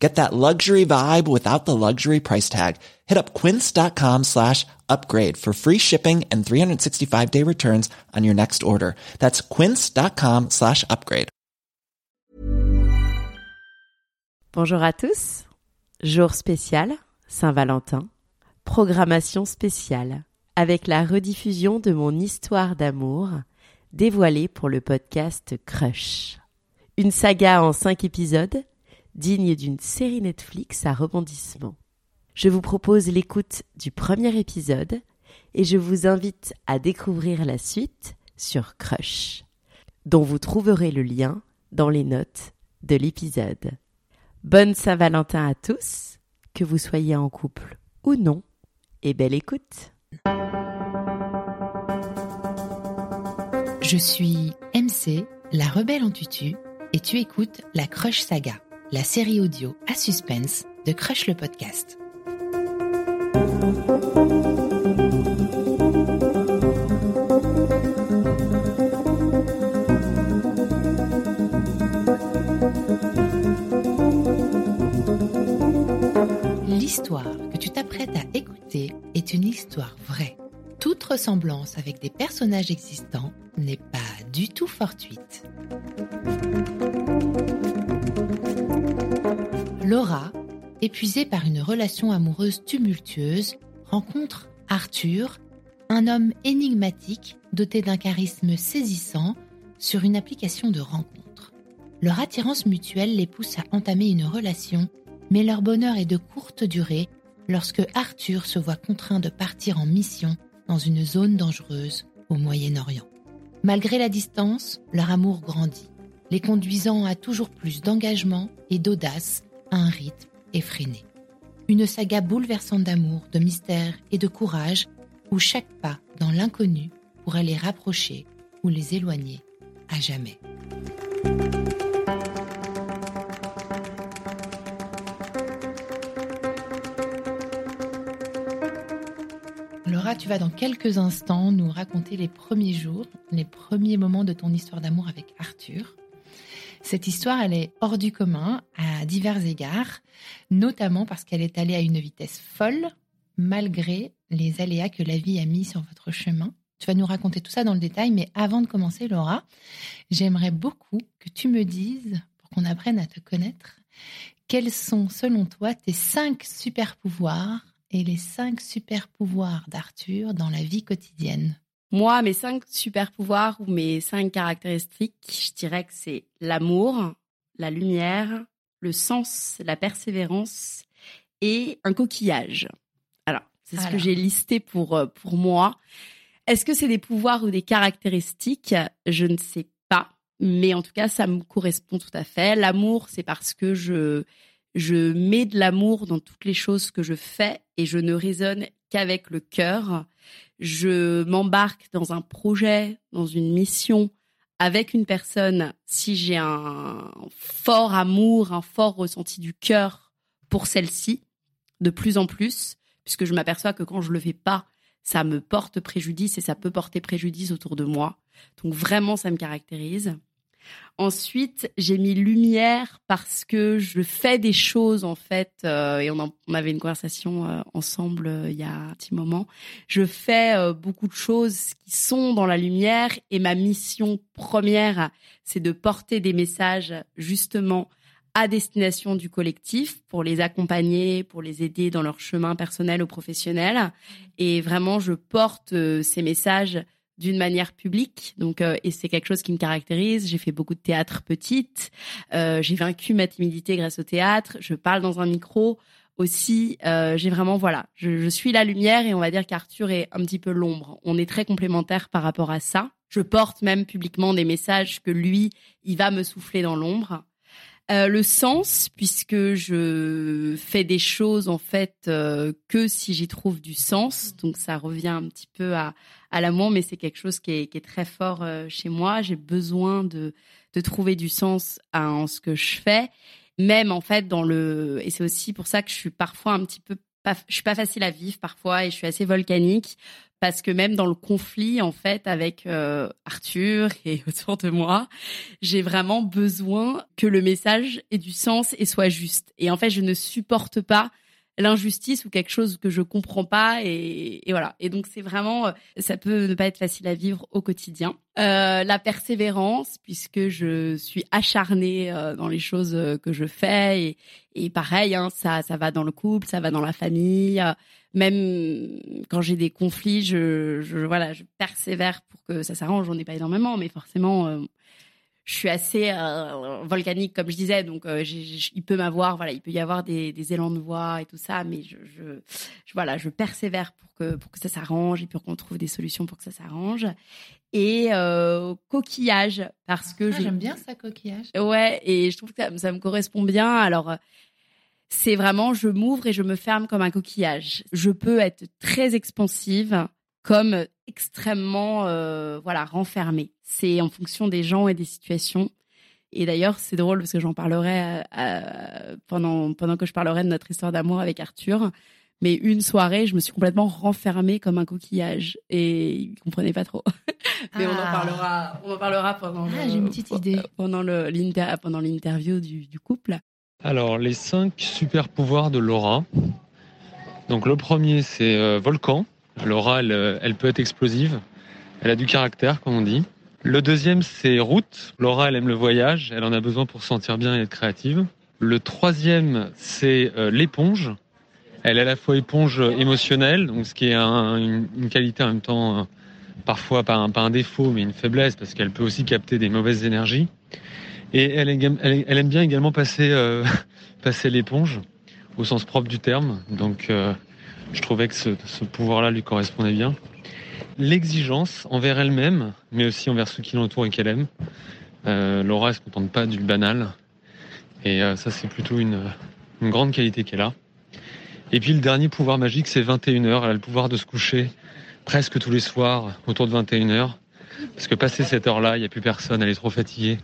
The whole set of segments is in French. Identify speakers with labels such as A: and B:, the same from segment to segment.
A: Get that luxury vibe without the luxury price tag. Hit up quince.com slash upgrade for free shipping and 365 day returns on your next order. That's quince.com slash upgrade.
B: Bonjour à tous. Jour spécial, Saint-Valentin. Programmation spéciale avec la rediffusion de mon histoire d'amour dévoilée pour le podcast Crush. Une saga en cinq épisodes digne d'une série Netflix à rebondissement. Je vous propose l'écoute du premier épisode et je vous invite à découvrir la suite sur Crush, dont vous trouverez le lien dans les notes de l'épisode. Bonne Saint-Valentin à tous, que vous soyez en couple ou non, et belle écoute.
C: Je suis MC, la rebelle en tutu, et tu écoutes la Crush Saga la série audio à suspense de Crush le podcast. L'histoire que tu t'apprêtes à écouter est une histoire vraie. Toute ressemblance avec des personnages existants n'est pas du tout fortuite. Laura, épuisée par une relation amoureuse tumultueuse, rencontre Arthur, un homme énigmatique doté d'un charisme saisissant sur une application de rencontre. Leur attirance mutuelle les pousse à entamer une relation, mais leur bonheur est de courte durée lorsque Arthur se voit contraint de partir en mission dans une zone dangereuse au Moyen-Orient. Malgré la distance, leur amour grandit, les conduisant à toujours plus d'engagement et d'audace un rythme effréné. Une saga bouleversante d'amour, de mystère et de courage où chaque pas dans l'inconnu pourrait les rapprocher ou les éloigner à jamais. Laura, tu vas dans quelques instants nous raconter les premiers jours, les premiers moments de ton histoire d'amour avec Arthur. Cette histoire, elle est hors du commun à divers égards, notamment parce qu'elle est allée à une vitesse folle, malgré les aléas que la vie a mis sur votre chemin. Tu vas nous raconter tout ça dans le détail, mais avant de commencer, Laura, j'aimerais beaucoup que tu me dises, pour qu'on apprenne à te connaître, quels sont, selon toi, tes cinq super pouvoirs et les cinq super pouvoirs d'Arthur dans la vie quotidienne?
B: Moi, mes cinq super pouvoirs ou mes cinq caractéristiques, je dirais que c'est l'amour, la lumière, le sens, la persévérance et un coquillage. Alors, c'est ce que j'ai listé pour, euh, pour moi. Est-ce que c'est des pouvoirs ou des caractéristiques? Je ne sais pas. Mais en tout cas, ça me correspond tout à fait. L'amour, c'est parce que je, je mets de l'amour dans toutes les choses que je fais et je ne raisonne qu'avec le cœur je m'embarque dans un projet, dans une mission avec une personne, si j'ai un fort amour, un fort ressenti du cœur pour celle-ci, de plus en plus, puisque je m'aperçois que quand je le fais pas, ça me porte préjudice et ça peut porter préjudice autour de moi. Donc vraiment, ça me caractérise. Ensuite, j'ai mis lumière parce que je fais des choses en fait, euh, et on, avait une conversation euh, ensemble euh, il y a un petit moment. Je fais beaucoup de choses qui sont dans la lumière et ma mission première, c'est de porter des messages justement à destination du collectif pour les accompagner, pour les aider dans leur chemin personnel ou professionnel. Et vraiment, je porte ces messages d'une manière publique. Donc, euh, et c'est quelque chose qui me caractérise. J'ai fait beaucoup de théâtre petite. Euh, j'ai vaincu ma timidité grâce au théâtre. Je parle dans un micro aussi. Euh, j'ai vraiment, voilà, je, je, suis la lumière et on va dire qu'Arthur est un petit peu l'ombre. On est très complémentaires par rapport à ça. Je porte même publiquement des messages que lui, il va me souffler dans l'ombre. Euh, le sens, puisque je fais des choses en fait euh, que si j'y trouve du sens. Donc ça revient un petit peu à, à l'amour, mais c'est quelque chose qui est, qui est très fort euh, chez moi. J'ai besoin de, de trouver du sens en ce que je fais, même en fait dans le. Et c'est aussi pour ça que je suis parfois un petit peu pas, je suis pas facile à vivre parfois et je suis assez volcanique parce que même dans le conflit en fait avec euh, Arthur et autour de moi, j'ai vraiment besoin que le message ait du sens et soit juste. Et en fait, je ne supporte pas l'injustice ou quelque chose que je comprends pas et, voilà. Et donc c'est vraiment, euh, ça peut ne pas être facile à vivre au quotidien. Euh, la persévérance, puisque je suis acharnée dans les choses que je fais et, et pareil, hein, ça, ça va dans le couple, ça va dans la famille. Même quand j'ai des conflits, je, je, voilà, je persévère pour que ça s'arrange. On n'est pas énormément, mais forcément, je suis assez euh, volcanique, comme je disais, donc euh, il peut m'avoir, voilà, il peut y avoir des, des, élans de voix et tout ça, mais je, je, voilà, je persévère pour que pour que ça s'arrange et pour qu'on trouve des solutions pour que ça s'arrange. Et euh, coquillage, parce que
C: ah, j'aime bien ça coquillage.
B: Ouais, et je trouve que ça, ça me correspond bien. Alors c'est vraiment, je m'ouvre et je me ferme comme un coquillage. Je peux être très expansive comme extrêmement euh, voilà renfermé. C'est en fonction des gens et des situations. Et d'ailleurs, c'est drôle parce que j'en parlerai euh, euh, pendant pendant que je parlerai de notre histoire d'amour avec Arthur. Mais une soirée, je me suis complètement renfermée comme un coquillage et il comprenait pas trop. Mais on en ah. parlera, on en parlera pendant.
C: Ah, j'ai une petite idée.
B: Pendant le pendant l'interview du, du couple.
D: Alors les cinq super pouvoirs de Laura. Donc le premier c'est volcan. Laura, euh, elle, peut être explosive. Elle a du caractère, comme on dit. Le deuxième, c'est route. Laura, elle aime le voyage. Elle en a besoin pour se sentir bien et être créative. Le troisième, c'est euh, l'éponge. Elle est à la fois éponge émotionnelle, donc ce qui est une, qualité en même temps, euh, parfois pas un défaut, mais une faiblesse, parce qu'elle peut aussi capter des mauvaises énergies. Et elle, elle, aime bien également passer, passer l'éponge, au sens propre du terme. Donc, je trouvais que ce, pouvoir-là lui correspondait bien. L'exigence envers elle-même, mais aussi envers ceux qui l'entourent et qu'elle aime. Euh, Laura, elle se contente pas du banal. Et euh, ça, c'est plutôt une, grande qualité qu'elle a. Et puis le dernier pouvoir magique, c'est 21h. Elle a le pouvoir de se coucher presque tous les soirs autour de 21h. Parce que passé cette heure-là, il n'y a plus personne, elle est trop fatiguée.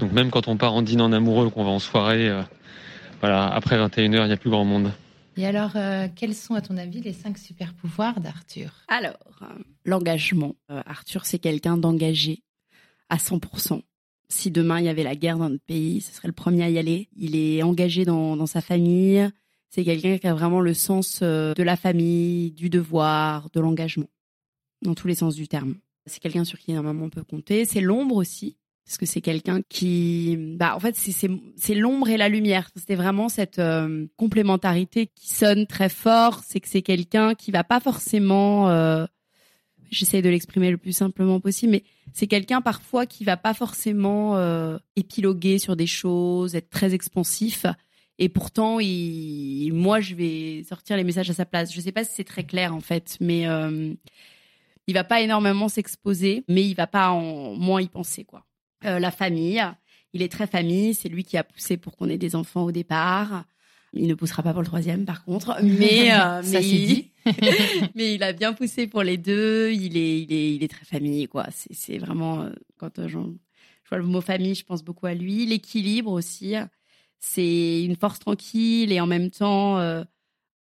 D: Donc même quand on part en dîner en amoureux, qu'on va en soirée, euh, voilà, après 21h, il n'y a plus grand monde.
C: Et alors, euh, quels sont à ton avis les cinq super pouvoirs d'Arthur?
B: Alors, euh, l'engagement. Euh, Arthur, c'est quelqu'un d'engagé à 100%. Si demain il y avait la guerre dans notre pays, ce serait le premier à y aller. Il est engagé dans, dans sa famille. C'est quelqu'un qui a vraiment le sens de la famille, du devoir, de l'engagement, dans tous les sens du terme. C'est quelqu'un sur qui normalement on peut compter. C'est l'ombre aussi parce que c'est quelqu'un qui, bah, en fait, c'est l'ombre et la lumière. C'était vraiment cette euh, complémentarité qui sonne très fort. C'est que c'est quelqu'un qui va pas forcément, euh, j'essaie de l'exprimer le plus simplement possible, mais c'est quelqu'un parfois qui va pas forcément euh, épiloguer sur des choses, être très expansif. Et pourtant, moi, je vais sortir les messages à sa place. Je sais pas si c'est très clair en fait, mais il va pas énormément s'exposer, mais il va pas en moins y penser quoi. Euh, la famille. Il est très famille. C'est lui qui a poussé pour qu'on ait des enfants au départ. Il ne poussera pas pour le troisième, par contre. Mais, euh, mais,
C: il,
B: mais il a bien poussé pour les deux. Il est, il est, il est très famille, quoi. C'est vraiment euh, quand je vois le mot famille, je pense beaucoup à lui. L'équilibre aussi. C'est une force tranquille et en même temps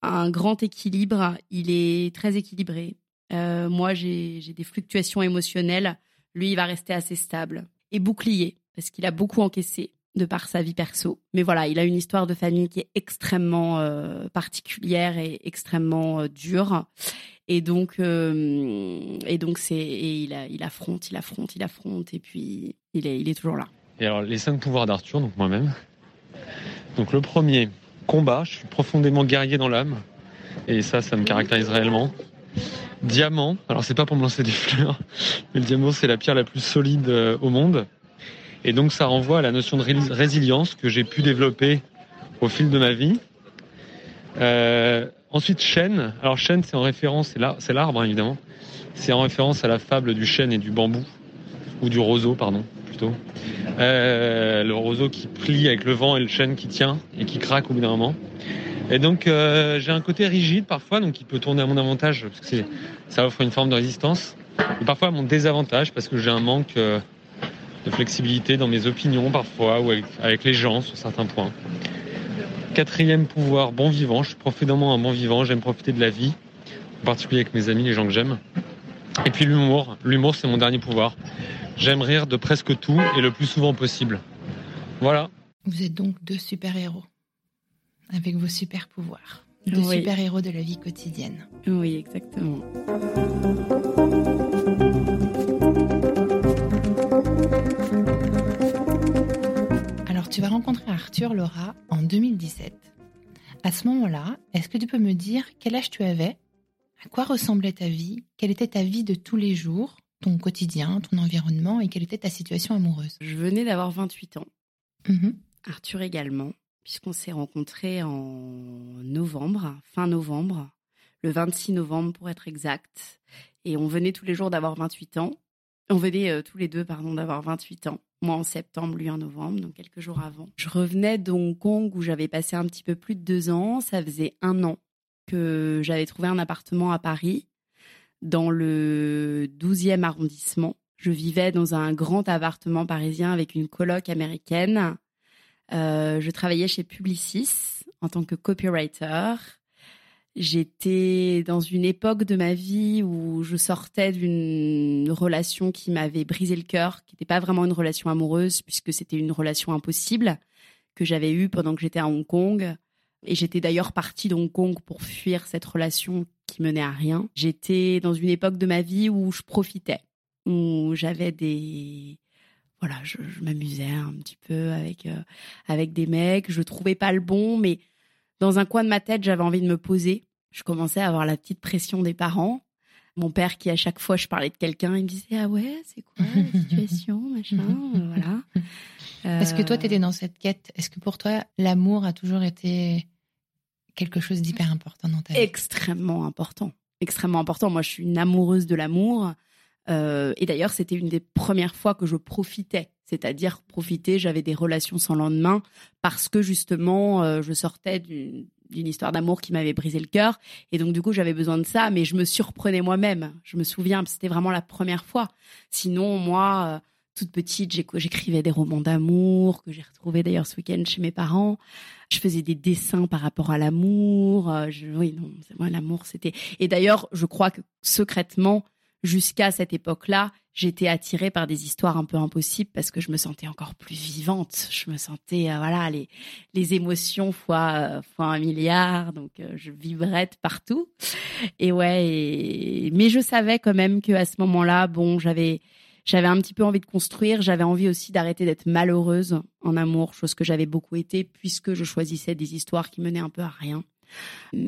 B: un grand équilibre. Il est très équilibré. Moi, j'ai des fluctuations émotionnelles. Lui, il va rester assez stable et bouclier, parce qu'il a beaucoup encaissé de par sa vie perso. Mais voilà, il a une histoire de famille qui est extrêmement euh, particulière et extrêmement euh, dure. Et donc, euh, et donc c'est, il, il affronte, il affronte, il affronte, et puis il est toujours là.
D: Et alors, les cinq pouvoirs d'Arthur, donc moi-même. Donc le premier, combat. Je suis profondément guerrier dans l'âme, et ça, ça me caractérise réellement. Diamant, alors c'est pas pour me lancer des fleurs, mais le diamant c'est la pierre la plus solide euh, au monde. Et donc ça renvoie à la notion de résilience que j'ai pu développer au fil de ma vie. Euh, ensuite chêne, alors chêne c'est en référence, c'est l'arbre hein, évidemment, c'est en référence à la fable du chêne et du bambou, ou du roseau pardon plutôt. Euh, le roseau qui plie avec le vent et le chêne qui tient et qui craque au bout d'un moment. Et donc euh, j'ai un côté rigide parfois, donc il peut tourner à mon avantage parce que ça offre une forme de résistance. Parfois à mon désavantage parce que j'ai un manque euh, de flexibilité dans mes opinions parfois ou avec, avec, les gens sur certains points. Quatrième pouvoir, bon vivant. Je suis profondément un bon vivant. J'aime profiter de la vie, en particulier avec mes amis, les gens que j'aime. Et puis l'humour. L'humour, c'est mon dernier pouvoir. J'aime rire de presque tout et le plus souvent possible. Voilà.
C: Vous êtes donc deux super-héros avec vos super-pouvoirs. Deux super-héros de la vie quotidienne.
B: Oui, exactement.
C: Alors, tu vas rencontrer Arthur Laura en 2017. À ce moment-là, est-ce que tu peux me dire quel âge tu avais? À quoi ressemblait ta vie? Quelle était ta vie de tous les jours? Ton quotidien, ton environnement et quelle était ta situation amoureuse?
B: Je venais d'avoir 28 ans.
C: Mhm.
B: Arthur également, puisqu'on s'est rencontrés en novembre, fin novembre, le 26 novembre pour être exact. Et on venait tous les jours d'avoir 28 ans. On venait euh, tous les deux, pardon, d'avoir 28 ans. Moi en septembre, lui en novembre, donc quelques jours avant. Je revenais de Hong Kong où j'avais passé un petit peu plus de deux ans. Ça faisait un an que j'avais trouvé un appartement à Paris dans le 12e arrondissement. Je vivais dans un grand appartement parisien avec une coloc américaine. Euh, je travaillais chez Publicis en tant que copywriter. J'étais dans une époque de ma vie où je sortais d'une relation qui m'avait brisé le cœur, qui n'était pas vraiment une relation amoureuse puisque c'était une relation impossible que j'avais eue pendant que j'étais à Hong Kong. Et j'étais d'ailleurs partie de Hong Kong pour fuir cette relation qui menait à rien. J'étais dans une époque de ma vie où je profitais, où j'avais des voilà, je, m'amusais un petit peu avec euh, avec des mecs, je trouvais pas le bon mais dans un coin de ma tête, j'avais envie de me poser. Je commençais à avoir la petite pression des parents. Mon père qui à chaque fois je parlais de quelqu'un, il me disait "Ah ouais, c'est quoi la situation, machin voilà."
C: Est-ce que toi tu étais dans cette quête? Est-ce que pour toi l'amour a toujours été quelque chose d'hyper important dans ta vie?
B: Extrêmement important. Extrêmement important. Moi, je suis une amoureuse de l'amour. Euh, et d'ailleurs, c'était une des premières fois que je profitais. C'est-à-dire, profiter, j'avais des relations sans lendemain parce que justement, euh, je sortais d'une histoire d'amour qui m'avait brisé le cœur. Et donc, du coup, j'avais besoin de ça, mais je me surprenais moi-même. Je me souviens, c'était vraiment la première fois. Sinon, moi, euh, toute petite, j'écrivais des romans d'amour que j'ai retrouvés d'ailleurs ce week-end chez mes parents. Je faisais des dessins par rapport à l'amour. Oui, non, moi l'amour c'était. Et d'ailleurs, je crois que secrètement, jusqu'à cette époque-là, j'étais attirée par des histoires un peu impossibles parce que je me sentais encore plus vivante. Je me sentais, euh, voilà, les les émotions fois euh, fois un milliard, donc je vibrais de partout. Et ouais, mais je savais quand même que à ce moment-là, bon, j'avais j'avais un petit peu envie de construire. J'avais envie aussi d'arrêter d'être malheureuse en amour, chose que j'avais beaucoup été puisque je choisissais des histoires qui menaient un peu à rien.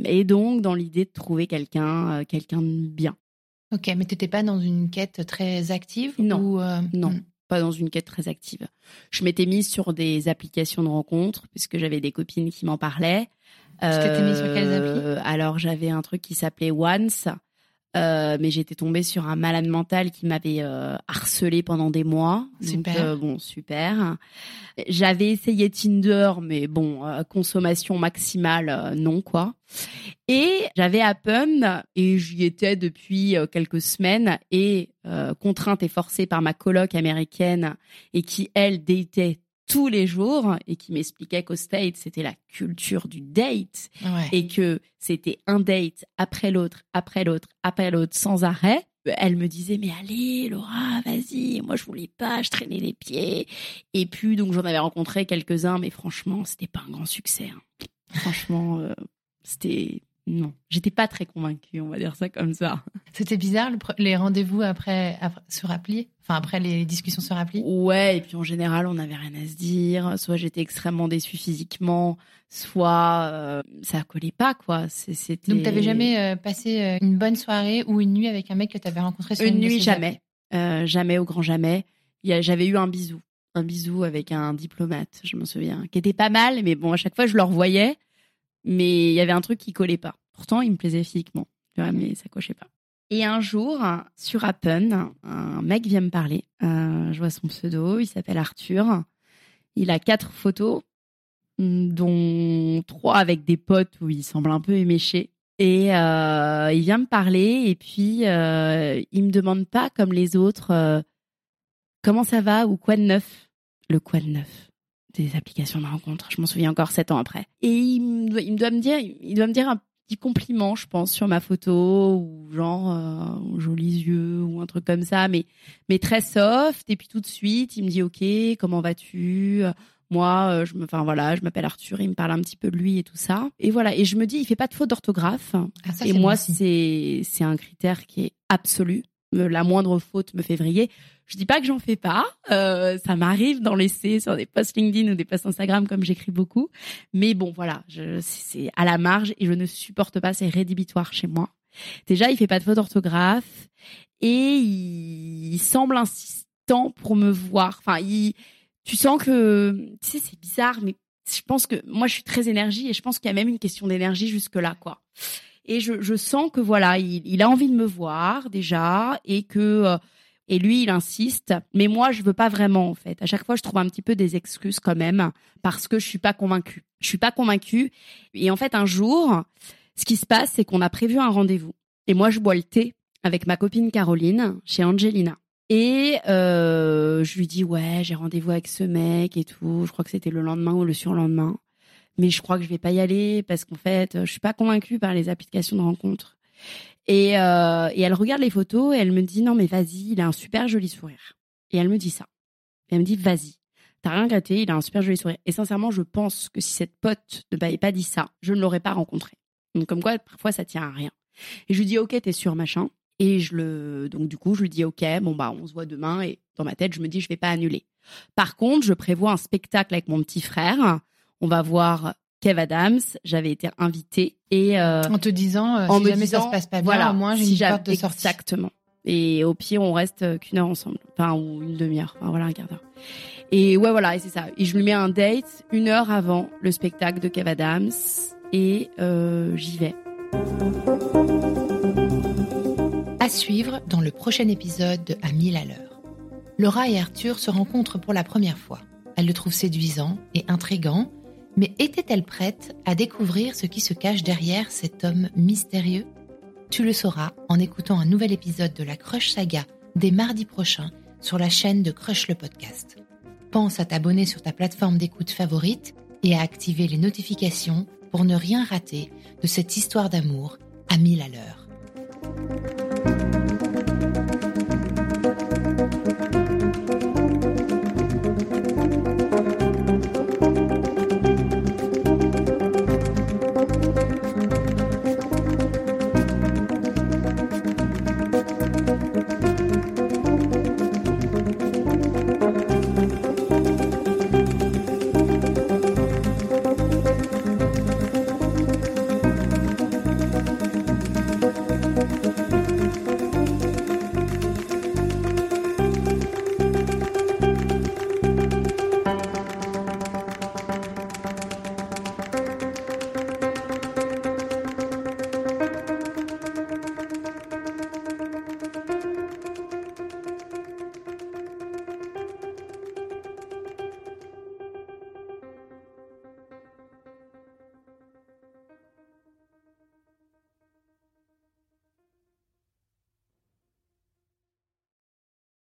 B: Et donc, dans l'idée de trouver quelqu'un, euh, quelqu'un de bien.
C: Ok, mais t'étais pas dans une quête très active
B: Non,
C: ou
B: euh, non, hmm. pas dans une quête très active. Je m'étais mise sur des applications de rencontres puisque j'avais des copines qui m'en parlaient.
C: Tu t'étais mise sur quelles applis?
B: Euh, Alors j'avais un truc qui s'appelait Once. Euh, mais j'étais tombée sur un malade mental qui m'avait euh, harcelé pendant des mois.
C: Super.
B: Euh, bon, super. J'avais essayé Tinder, mais bon, consommation maximale, non quoi. Et j'avais Appen et j'y étais depuis quelques semaines et contrainte et forcée par ma coloc américaine et qui elle datait tous les jours et qui m'expliquait qu'au States, c'était la culture du date et que c'était un date après l'autre, après l'autre, après l'autre, sans arrêt. Elle me disait, mais allez, Laura, vas-y. Moi, je voulais pas, je traînais les pieds. Et puis, donc, j'en avais rencontré quelques-uns, mais franchement, c'était pas un grand succès. Hein. Franchement, euh, c'était non, j'étais pas très convaincue, on va dire ça comme ça.
C: C'était bizarre les rendez-vous après, sur appli, enfin après les discussions sur appli?
B: Ouais, et puis en général, on n'avait rien à se dire. Soit j'étais extrêmement déçue physiquement, soit euh, ça collait pas quoi. C'était.
C: Donc t'avais jamais euh, passé euh, une bonne soirée ou une nuit avec un mec que t'avais rencontré sur
B: une,
C: une
B: nuit jamais, jamais au grand jamais. J'avais eu un bisou, un bisou avec un diplomate, je me souviens, qui était pas mal, mais bon à chaque fois je le revoyais mais il y avait un truc qui collait pas. Pourtant, il me plaisait physiquement, mais ça cochait pas. Et un jour, sur Appen, un mec vient me parler. Euh, je vois son pseudo, il s'appelle Arthur. Il a quatre photos, dont trois avec des potes où il semble un peu éméché. Et euh, il vient me parler et puis euh, il me demande pas comme les autres comment ça va ou quoi de neuf? Le quoi de neuf? Des applications de rencontre. Je m'en souviens encore sept ans après. Et il, me, il doit me dire, il doit me dire un petit compliment, je pense, sur ma photo ou genre euh, jolis yeux ou un truc comme ça, mais mais très soft. Et puis tout de suite, il me dit ok, comment vas-tu? Moi, euh, je me, enfin voilà, je m'appelle Arthur, il me parle un petit peu de lui et tout ça. Et voilà, et je me dis, il fait pas de faute d'orthographe.
C: Ah,
B: et moi, c'est c'est un critère qui est absolu. La moindre faute me fait vriller. Je dis pas que j'en fais pas. Euh, ça m'arrive dans l'essai sur des posts LinkedIn ou des posts Instagram comme j'écris beaucoup. Mais bon, voilà, c'est à la marge et je ne supporte pas. C'est rédhibitoire chez moi. Déjà, il fait pas de faute d'orthographe et il, il semble insistant pour me voir. Enfin, il tu sens que, tu sais, c'est bizarre, mais je pense que moi, je suis très énergie et je pense qu'il y a même une question d'énergie jusque là, quoi. Et je, je sens que voilà, il, il, a envie de me voir déjà et que euh, et lui, il insiste. Mais moi, je veux pas vraiment en fait. À chaque fois, je trouve un petit peu des excuses quand même parce que je suis pas convaincue. Je suis pas convaincue. Et en fait, un jour, ce qui se passe, c'est qu'on a prévu un rendez-vous. Et moi, je bois le thé avec ma copine Caroline chez Angelina. Et euh, je lui dis ouais, j'ai rendez-vous avec ce mec et tout. Je crois que c'était le lendemain ou le surlendemain. Mais je crois que je vais pas y aller parce qu'en fait, je suis pas convaincue par les applications de rencontre. Et, euh, et elle regarde les photos et elle me dit non mais vas-y, il a un super joli sourire. Et elle me dit ça. Elle me dit vas-y, t'as rien gâté, il a un super joli sourire. Et sincèrement, je pense que si cette pote ne m'avait pas dit ça, je ne l'aurais pas rencontré. Donc comme quoi, parfois ça tient à rien. Et je lui dis ok, t'es sûr machin. Et je le, donc du coup, je lui dis ok, bon bah on se voit demain. Et dans ma tête, je me dis je vais pas annuler. Par contre, je prévois un spectacle avec mon petit frère. On va voir Kev Adams. J'avais été invitée et euh,
C: en te disant euh,
B: en
C: si
B: me
C: jamais
B: disant,
C: ça se passe pas bien,
B: voilà,
C: au moins j'ai
B: si
C: une porte de sortie.
B: Exactement. Et au pire, on reste qu'une heure ensemble, enfin ou une demi-heure, enfin voilà un quart d'heure. Et ouais voilà, et c'est ça. Et je lui mets un date une heure avant le spectacle de Kev Adams et euh, j'y vais.
C: À suivre dans le prochain épisode de À mille à l'heure. Laura et Arthur se rencontrent pour la première fois. Elle le trouve séduisant et intrigant, mais était-elle prête à découvrir ce qui se cache derrière cet homme mystérieux? Tu le sauras en écoutant un nouvel épisode de la Crush Saga dès mardi prochain sur la chaîne de Crush le podcast. Pense à t'abonner sur ta plateforme d'écoute favorite et à activer les notifications pour ne rien rater de cette histoire d'amour à mille à l'heure.